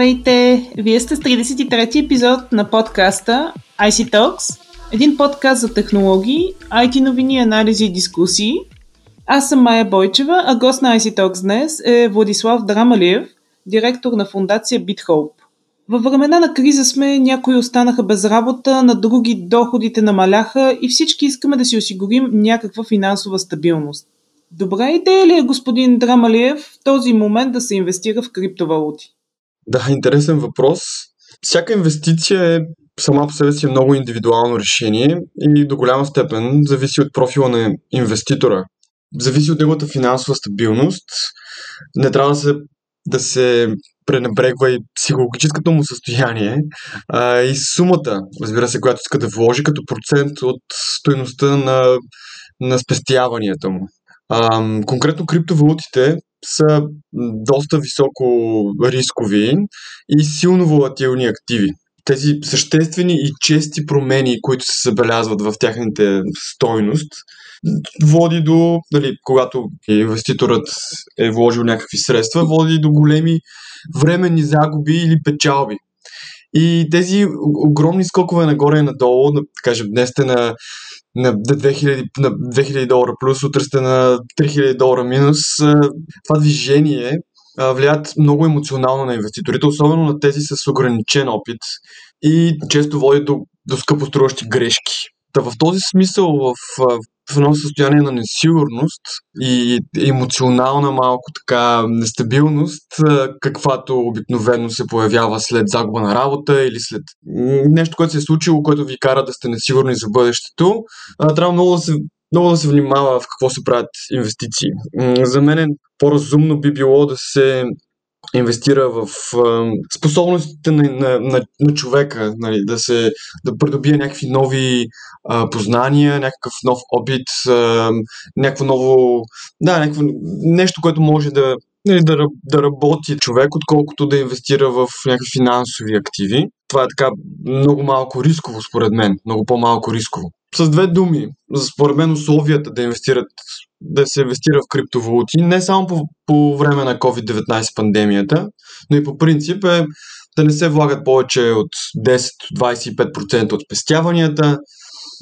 Здравейте! Вие сте с 33-ти епизод на подкаста IC Talks, един подкаст за технологии, IT новини, анализи и дискусии. Аз съм Майя Бойчева, а гост на IC Talks днес е Владислав Драмалиев, директор на фундация BitHope. Във времена на криза сме, някои останаха без работа, на други доходите намаляха и всички искаме да си осигурим някаква финансова стабилност. Добра идея ли е, господин Драмалиев, в този момент да се инвестира в криптовалути? Да, интересен въпрос. Всяка инвестиция е сама по себе си е много индивидуално решение и до голяма степен зависи от профила на инвеститора. Зависи от неговата финансова стабилност. Не трябва да се, да се пренебрегва и психологическото му състояние а, и сумата, разбира се, която иска да вложи като процент от стоеността на, на спестяванията му. А, конкретно криптовалутите са доста високо рискови и силно волатилни активи. Тези съществени и чести промени, които се забелязват в тяхните стойност, води до, нали, когато инвеститорът е вложил някакви средства, води до големи временни загуби или печалби. И тези огромни скокове нагоре и надолу, да кажем, днес сте на на 2000, на 2000 долара плюс, утре сте на 3000 долара минус. Това движение влияят много емоционално на инвеститорите, особено на тези с ограничен опит и често води до, до скъпоструващи грешки. Та в този смисъл, в, в едно състояние на несигурност и емоционална малко така нестабилност, каквато обикновено се появява след загуба на работа или след нещо, което се е случило, което ви кара да сте несигурни за бъдещето, трябва много да се много да се внимава в какво се правят инвестиции. За мен по-разумно би било да се инвестира в способностите на, на, на, на човека, нали, да се да придобие някакви нови а, познания, някакъв нов опит, а, някакво ново, да, някакво, нещо, което може да, нали, да, да работи човек, отколкото да инвестира в някакви финансови активи. Това е така много малко рисково, според мен, много по-малко рисково. С две думи, според мен условията да инвестират да се инвестира в криптовалути, не само по, по време на COVID-19 пандемията, но и по принцип е да не се влагат повече от 10-25% от спестяванията,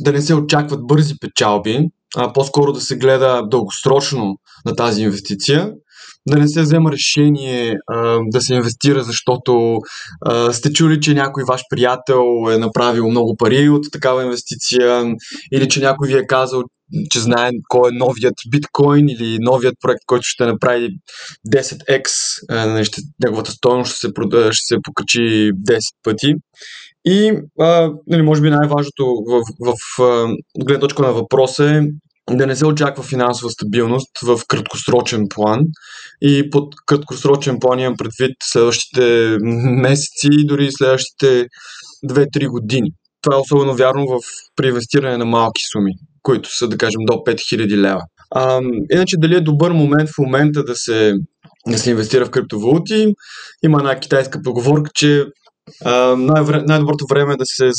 да не се очакват бързи печалби, а по-скоро да се гледа дългосрочно на тази инвестиция да не се взема решение а, да се инвестира, защото а, сте чули, че някой ваш приятел е направил много пари от такава инвестиция или че някой ви е казал, че знае кой е новият биткоин или новият проект, който ще направи 10x, а, ще, неговата стоеност ще се, ще се покачи 10 пъти. И, а, нали, може би най-важното в, в, в гледна точка на въпроса е да не се очаква финансова стабилност в краткосрочен план. И под краткосрочен план имам предвид следващите месеци и дори следващите 2-3 години. Това е особено вярно в при инвестиране на малки суми, които са, да кажем, до 5000 лева. А, иначе, дали е добър момент в момента да се, да се инвестира в криптовалути? Има една китайска поговорка, че най- най-доброто време да се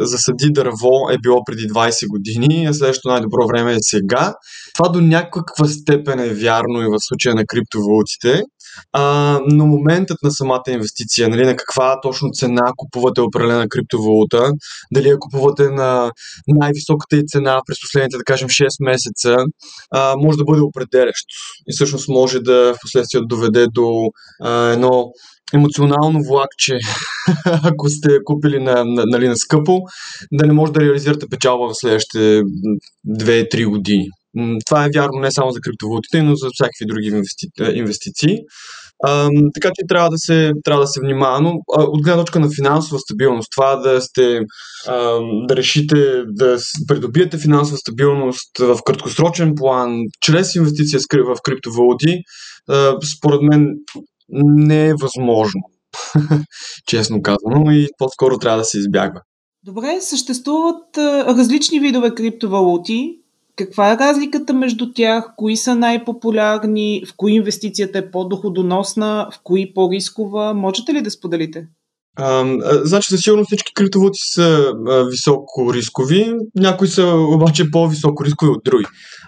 засади дърво е било преди 20 години, а следващото най-добро време е сега. Това до някаква степен е вярно и в случая на криптовалутите, а, но моментът на самата инвестиция, нали, на каква точно цена купувате определена криптовалута, дали я купувате на най-високата и цена през последните, да кажем, 6 месеца, а, може да бъде определящо. И всъщност може да в последствие доведе до а, едно емоционално влакче, ако сте купили на, на, нали, на скъпо, да не може да реализирате печалба в следващите 2-3 години. Това е вярно не само за криптовалутите, но за всякакви други инвести... инвестиции. А, така че трябва да се, трябва да се внимава. Но а, от гледна точка на финансова стабилност, това да сте а, да решите да придобиете финансова стабилност в краткосрочен план, чрез инвестиция в криптовалути, а, според мен не е възможно. Честно казано, и по-скоро трябва да се избягва. Добре, съществуват различни видове криптовалути. Каква е разликата между тях? Кои са най-популярни? В кои инвестицията е по-доходоносна? В кои по-рискова? Можете ли да споделите? А, значи, със сигурност всички криптовалути са а, високо рискови, някои са обаче по-високо рискови от други.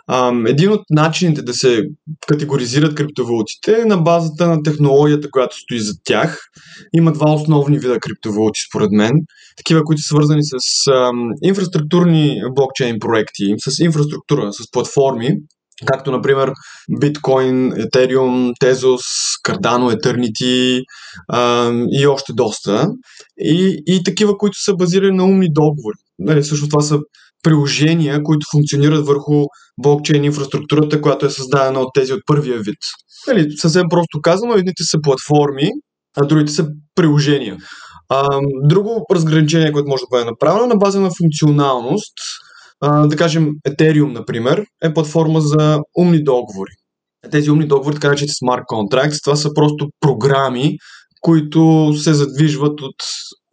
А, един от начините да се категоризират криптовалутите е на базата на технологията, която стои зад тях. Има два основни вида криптовалути, според мен. Такива, които са свързани с а, инфраструктурни блокчейн проекти, с инфраструктура, с платформи, както например Bitcoin, Ethereum, Tezos, Cardano, Eternity а, и още доста. И, и такива, които са базирани на умни договори. Нали, също това са приложения, които функционират върху блокчейн инфраструктурата, която е създадена от тези от първия вид. Нали, съвсем просто казано, едните са платформи, а другите са приложения. А, друго разграничение, което може да бъде направено на база на функционалност, да кажем, Ethereum, например, е платформа за умни договори. Тези умни договори, така наречените smart contracts, това са просто програми, които се задвижват от,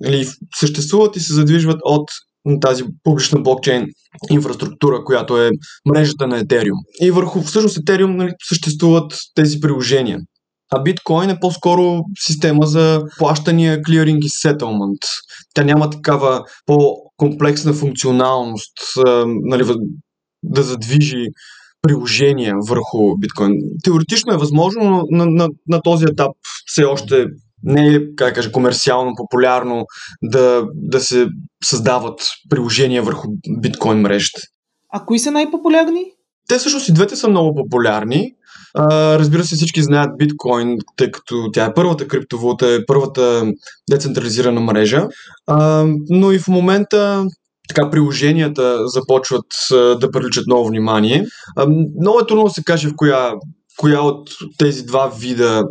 или съществуват и се задвижват от тази публична блокчейн инфраструктура, която е мрежата на Ethereum. И върху всъщност Ethereum нали, съществуват тези приложения. А биткоин е по-скоро система за плащания, клиринг и сетълмент. Тя няма такава по-комплексна функционалност, нали, да задвижи приложения върху биткоин. Теоретично е възможно, но на, на, на този етап все още не е, как кажа, комерциално популярно да, да се създават приложения върху биткоин мрежите. А кои са най-популярни? Те всъщност и двете са много популярни. А, разбира се, всички знаят биткоин, тъй като тя е първата криптовалута, е първата децентрализирана мрежа. А, но и в момента така приложенията започват да привличат ново внимание. А, много е трудно да се каже в коя, коя от тези два вида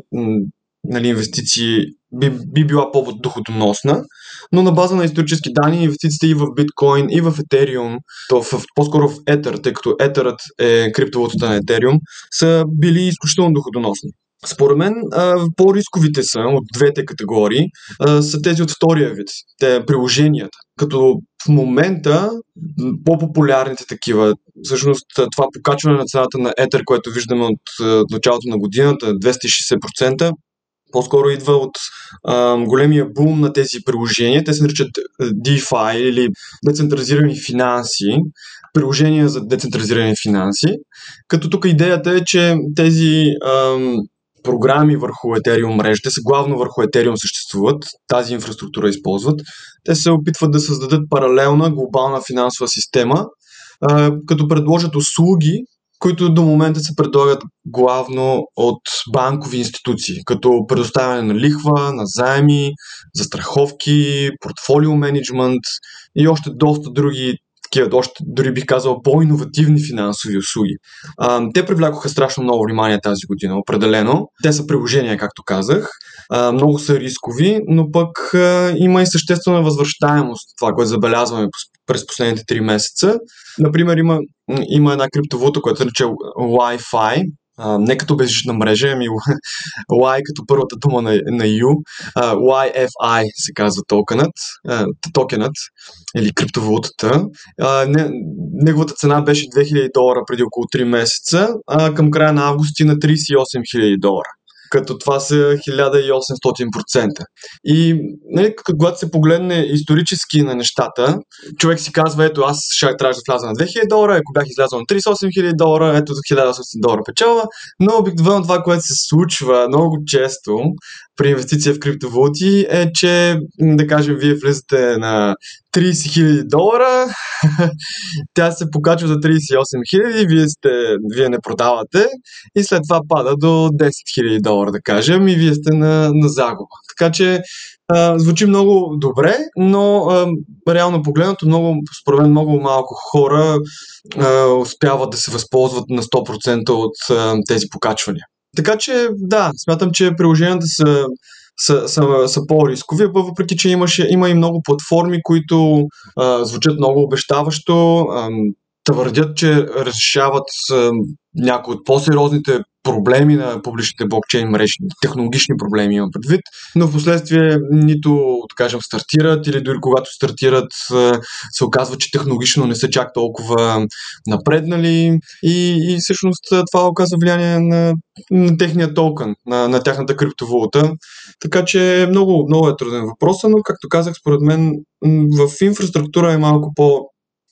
нали, инвестиции би, би била по-доходоносна, но на база на исторически данни инвестициите и в биткоин, и в Ethereum, то в, по-скоро в Ether, тъй като Etherът е криптовалутата на Ethereum, са били изключително доходоносни. Според мен по-рисковите са от двете категории са тези от втория вид, те приложенията. Като в момента по-популярните такива, всъщност това покачване на цената на Ether, което виждаме от началото на годината, 260%, по-скоро идва от а, големия бум на тези приложения. Те се наричат DeFi или децентрализирани финанси, приложения за децентрализирани финанси. Като тук идеята е, че тези а, програми върху Ethereum мрежите са главно върху Ethereum съществуват, тази инфраструктура използват. Те се опитват да създадат паралелна глобална финансова система, а, като предложат услуги, които до момента се предлагат главно от банкови институции, като предоставяне на лихва, на заеми, застраховки, портфолио менеджмент и още доста други такива, още дори бих казал, по-инновативни финансови услуги. А, те привлякоха страшно много внимание тази година, определено. Те са приложения, както казах. А, много са рискови, но пък а, има и съществена възвръщаемост, това, което забелязваме през последните 3 месеца. Например, има, има една криптовалута, която се нарича Wi-Fi, Uh, не като безжична мрежа, ами Y като първата дума на, на U. Uh, YFI се казва токенът, uh, токенът или криптовалутата. Uh, не, неговата цена беше 2000 долара преди около 3 месеца, а към края на август на 38 000 долара като това са 1800%. И нали, когато се погледне исторически на нещата, човек си казва, ето аз ще трябва да вляза на 2000 долара, ако бях излязъл на 38 000 долара, ето за 1800 долара печала, но обикновено това, което се случва много често при инвестиция в криптовалути е, че, да кажем, вие влизате на 30 000 долара, тя се покачва за 38 000, вие, сте, вие не продавате и след това пада до 10 000 долара, да кажем, и вие сте на, на загуба. Така че а, звучи много добре, но а, реално погледнато, много, според мен много малко хора а, успяват да се възползват на 100% от а, тези покачвания. Така че, да, смятам, че приложенията са, са, са, са по-рискови, въпреки че имаше, има и много платформи, които а, звучат много обещаващо, а, твърдят, че решават а, някои от по-сериозните проблеми на публичните блокчейн мрежи, технологични проблеми имам предвид, но в последствие нито, да кажем, стартират или дори когато стартират се оказва, че технологично не са чак толкова напреднали и, и всъщност това оказва влияние на, на техния токен, на, на тяхната криптовалута. Така че много, много е труден въпрос, но както казах, според мен в инфраструктура е малко по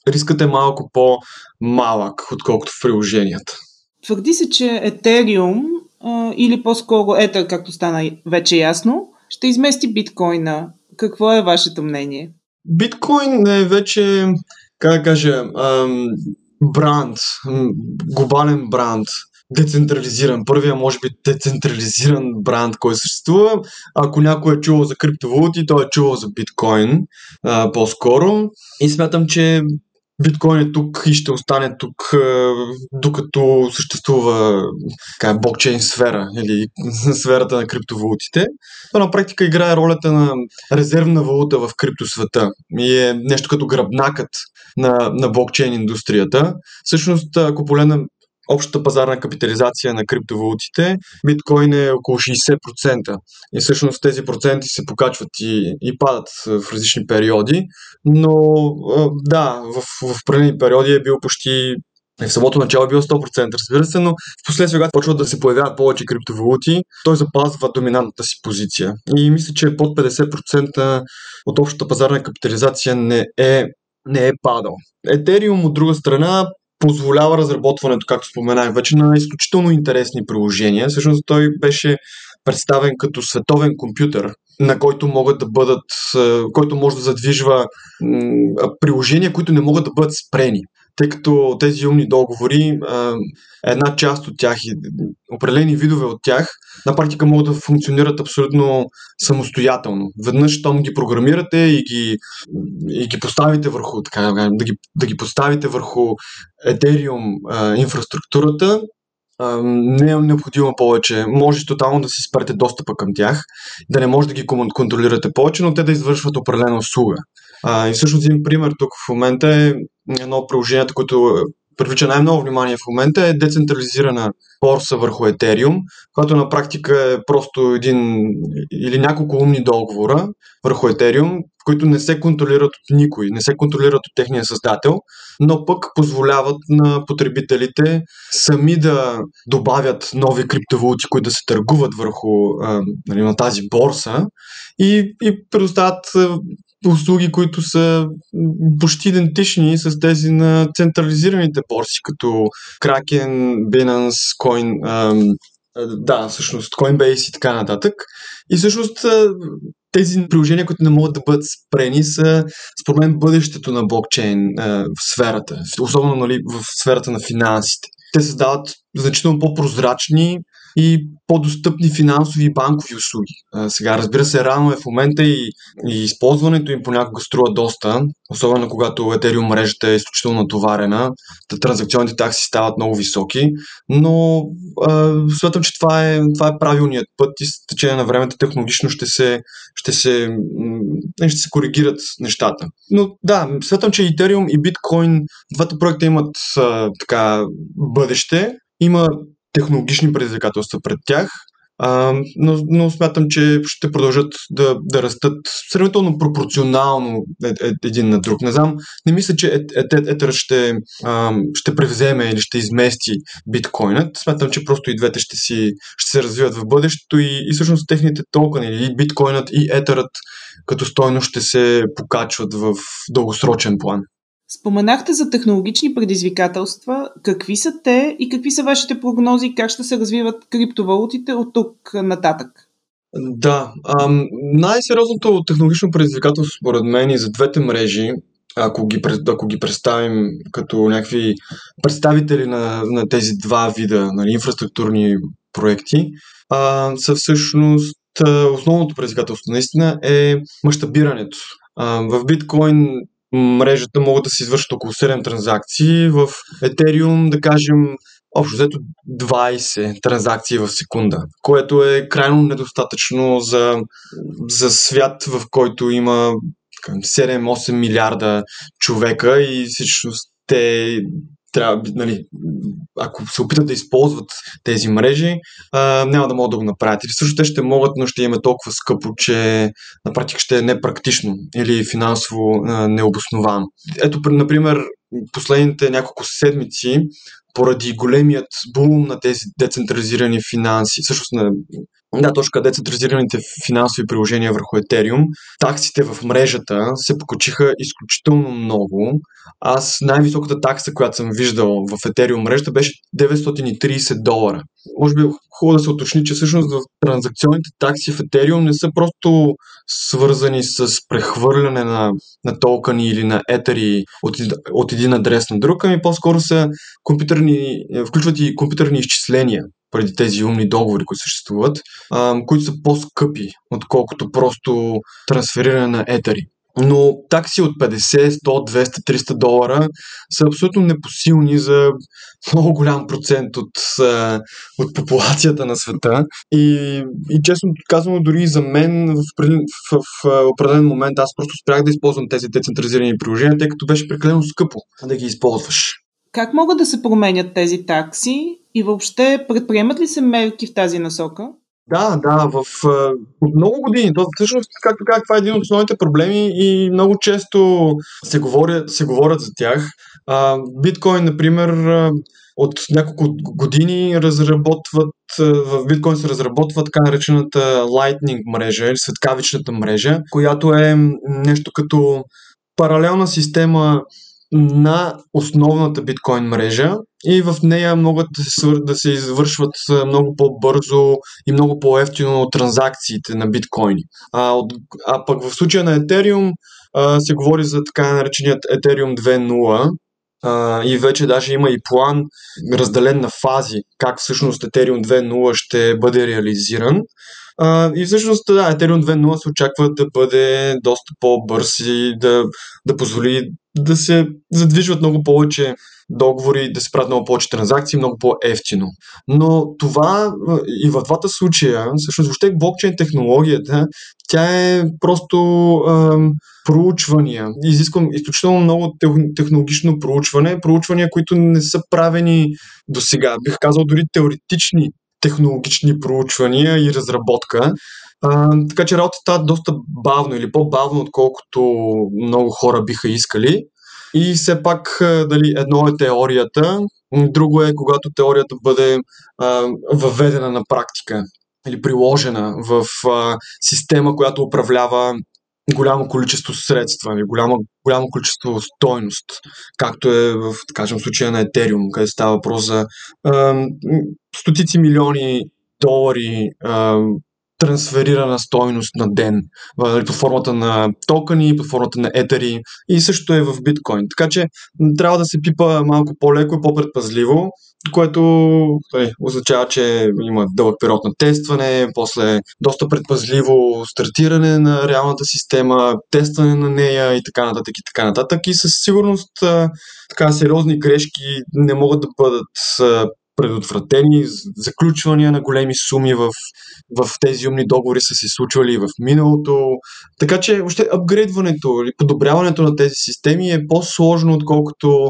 рискът е малко по-малък, отколкото в приложенията. Твърди се, че Ethereum или по-скоро Ether, както стана вече ясно, ще измести биткоина. Какво е вашето мнение? Биткоин е вече, как да кажа, бранд, глобален бранд, децентрализиран. Първия, може би, децентрализиран бранд, който съществува. Ако някой е чувал за криптовалути, той е чувал за биткоин по-скоро. И смятам, че биткоин е тук и ще остане тук, докато съществува така, блокчейн сфера или сферата на криптовалутите. Това на практика играе ролята на резервна валута в криптосвета и е нещо като гръбнакът на, на блокчейн индустрията. Всъщност, ако погледнем общата пазарна капитализация на криптовалутите, биткоин е около 60%. И всъщност тези проценти се покачват и, и падат в различни периоди, но да, в, в определени периоди е бил почти в самото начало е бил 100%, разбира се, но в последствие, когато почват да се появяват повече криптовалути, той запазва доминантната си позиция. И мисля, че под 50% от общата пазарна капитализация не е, не е падал. Етериум, от друга страна, позволява разработването, както споменах вече, на изключително интересни приложения. Всъщност той беше представен като световен компютър, на който могат да бъдат, който може да задвижва приложения, които не могат да бъдат спрени тъй като тези умни договори, една част от тях и определени видове от тях, на практика могат да функционират абсолютно самостоятелно. Веднъж, щом ги програмирате и ги, и ги поставите върху, така да ги, да ги поставите върху Ethereum инфраструктурата, не е необходимо повече. Може тотално да си спрете достъпа към тях, да не може да ги контролирате повече, но те да извършват определена услуга. И всъщност един пример тук в момента е едно от приложенията, което привлича най-много внимание в момента е децентрализирана борса върху Ethereum, която на практика е просто един или няколко умни договора върху Ethereum, които не се контролират от никой, не се контролират от техния създател, но пък позволяват на потребителите сами да добавят нови криптовалути, които да се търгуват върху а, нали, на тази борса и, и предоставят услуги, които са почти идентични с тези на централизираните борси, като Kraken, Binance, Coin, да, всъщност Coinbase и така нататък. И всъщност тези приложения, които не могат да бъдат спрени, са според мен бъдещето на блокчейн в сферата, особено нали, в сферата на финансите. Те създават значително по-прозрачни и по-достъпни финансови и банкови услуги. Сега, разбира се, рано е в момента и, и използването им понякога струва доста, особено когато Ethereum мрежата е изключително натоварена, транзакционните такси стават много високи, но а, смятам, че това е, това е правилният път и с течение на времето технологично ще се, ще се, ще се коригират нещата. Но да, смятам, че Ethereum и Bitcoin, двата проекта имат а, така бъдеще, има технологични предизвикателства пред тях, а, но, но смятам, че ще продължат да, да растат сравнително пропорционално е, е, един на друг. Не знам, не мисля, че Етер ще, ще превземе или ще измести биткоинът. Смятам, че просто и двете ще, си, ще се развиват в бъдещето и, и всъщност техните токени, и биткоинът, и етерът като стойност ще се покачват в дългосрочен план. Споменахте за технологични предизвикателства. Какви са те и какви са вашите прогнози как ще се развиват криптовалутите от тук нататък? Да, ам, най-сериозното технологично предизвикателство според мен и за двете мрежи, ако ги, ако ги представим като някакви представители на, на тези два вида нали, инфраструктурни проекти, а, са всъщност основното предизвикателство наистина е мащабирането. В биткоин мрежата могат да се извършат около 7 транзакции. В Ethereum, да кажем, общо взето 20 транзакции в секунда, което е крайно недостатъчно за, за свят, в който има 7-8 милиарда човека и всичко те трябва, нали, ако се опитат да използват тези мрежи, а, няма да могат да го направят. Или също те ще могат, но ще им е толкова скъпо, че на практика ще е непрактично или финансово а, необосновано. Ето, например, последните няколко седмици поради големият бум на тези децентрализирани финанси, всъщност на да, точка децентрализираните финансови приложения върху Ethereum, таксите в мрежата се покочиха изключително много. Аз най-високата такса, която съм виждал в Ethereum мрежата беше 930 долара. Може би е хубаво да се уточни, че всъщност в транзакционните такси в Ethereum не са просто свързани с прехвърляне на, на токени или на етери от, от един адрес на друг, ами по-скоро са компютърни, включват и компютърни изчисления преди тези умни договори, които съществуват, а, които са по-скъпи, отколкото просто трансфериране на етери. Но такси от 50, 100, 200, 300 долара са абсолютно непосилни за много голям процент от, от популацията на света. И, и честно казвам, дори за мен в, в, в определен момент аз просто спрях да използвам тези децентрализирани приложения, тъй като беше прекалено скъпо да ги използваш. Как могат да се променят тези такси и въобще предприемат ли се мерки в тази насока? Да, да, в в много години. То, всъщност, както казах, това е един от основните проблеми и много често се говорят, се говорят за тях. А, биткоин, например, от няколко години разработват, в биткоин се разработва така наречената Lightning мрежа или светкавичната мрежа, която е нещо като паралелна система на основната биткоин мрежа и в нея могат да се, да се извършват много по-бързо и много по-ефтино транзакциите на биткоини. А, от, а пък в случая на Ethereum а, се говори за така нареченият Ethereum 2.0 а, и вече даже има и план разделен на фази как всъщност Ethereum 2.0 ще бъде реализиран. А, и всъщност, да, Ethereum 2.0 се очаква да бъде доста по-бърз и да, да позволи да се задвижват много повече договори, да се правят много повече транзакции, много по-ефтино. Но това и в двата случая, всъщност въобще блокчейн технологията, тя е просто ем, проучвания. Изисквам изключително много технологично проучване, проучвания, които не са правени до сега. Бих казал дори теоретични технологични проучвания и разработка. Така че работата става доста бавно или по-бавно, отколкото много хора биха искали. И все пак, дали едно е теорията, друго е когато теорията бъде а, въведена на практика или приложена в а, система, която управлява голямо количество средства, голямо, голямо количество стойност, както е в, кажем, случая на Ethereum, където става въпрос за а, стотици милиони долари а, трансферирана стойност на ден нали, под формата на токени, под формата на етери и също е в биткоин. Така че трябва да се пипа малко по-леко и по-предпазливо, което нали, означава, че има дълъг период на тестване, после доста предпазливо стартиране на реалната система, тестване на нея и така нататък и така нататък. И със сигурност така сериозни грешки не могат да бъдат предотвратени заключвания на големи суми в, в тези умни договори са се случвали в миналото. Така че въобще апгрейдването или подобряването на тези системи е по-сложно, отколкото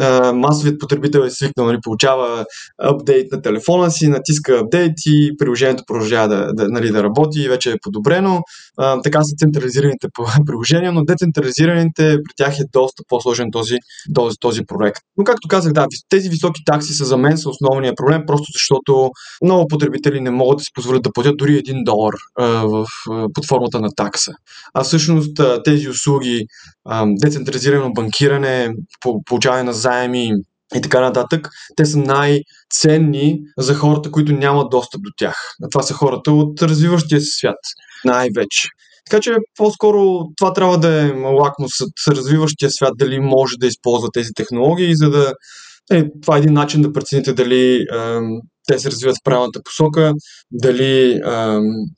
а, масовият потребител е свикнал, нали, получава апдейт на телефона си, натиска апдейт и приложението продължава да, да, нали, да работи и вече е подобрено. А, така са централизираните приложения, но децентрализираните при тях е доста по-сложен този, този, този проект. Но както казах, да, тези високи такси са за мен са основния проблем, просто защото много потребители не могат да си позволят да платят дори един долар а, в, а, под формата на такса. А всъщност а, тези услуги, а, децентрализирано банкиране, по, получаване на заеми и така нататък, те са най-ценни за хората, които нямат достъп до тях. Това са хората от развиващия се свят най-вече. Така че по-скоро това трябва да е лакмус с развиващия свят, дали може да използва тези технологии, за да е, това е един начин да прецените дали е, те се развиват в правилната посока, дали е,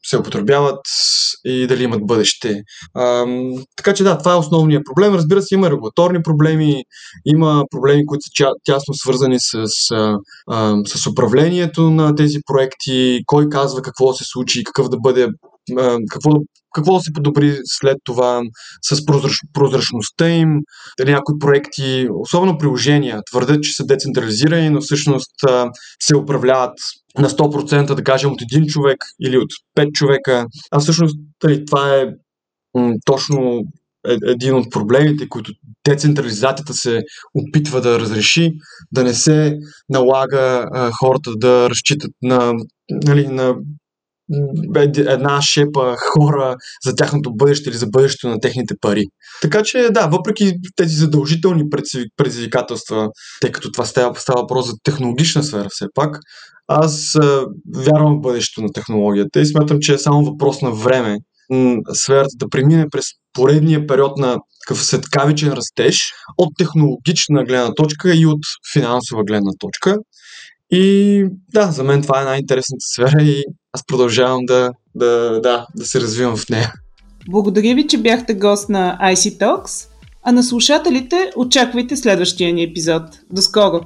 се употребяват и дали имат бъдеще. Е, така че да, това е основният проблем. Разбира се, има регулаторни проблеми, има проблеми, които са тясно свързани с, е, с управлението на тези проекти, кой казва какво се случи, какъв да бъде какво, какво да се подобри след това с прозрач, прозрачността им, дали някои проекти, особено приложения, твърдят, че са децентрализирани, но всъщност се управляват на 100%, да кажем, от един човек или от 5 човека. А всъщност дали, това е м- точно е, един от проблемите, които децентрализацията се опитва да разреши, да не се налага а, хората да разчитат на, нали, на една шепа хора за тяхното бъдеще или за бъдещето на техните пари. Така че да, въпреки тези задължителни предизвикателства, тъй като това става, въпрос за технологична сфера все пак, аз вярвам в бъдещето на технологията и смятам, че е само въпрос на време сферата да премине през поредния период на такъв светкавичен растеж от технологична гледна точка и от финансова гледна точка. И да, за мен това е най-интересната сфера и аз продължавам да, да, да, да се развивам в нея. Благодаря ви, че бяхте гост на IC Talks, а на слушателите очаквайте следващия ни епизод. До скоро!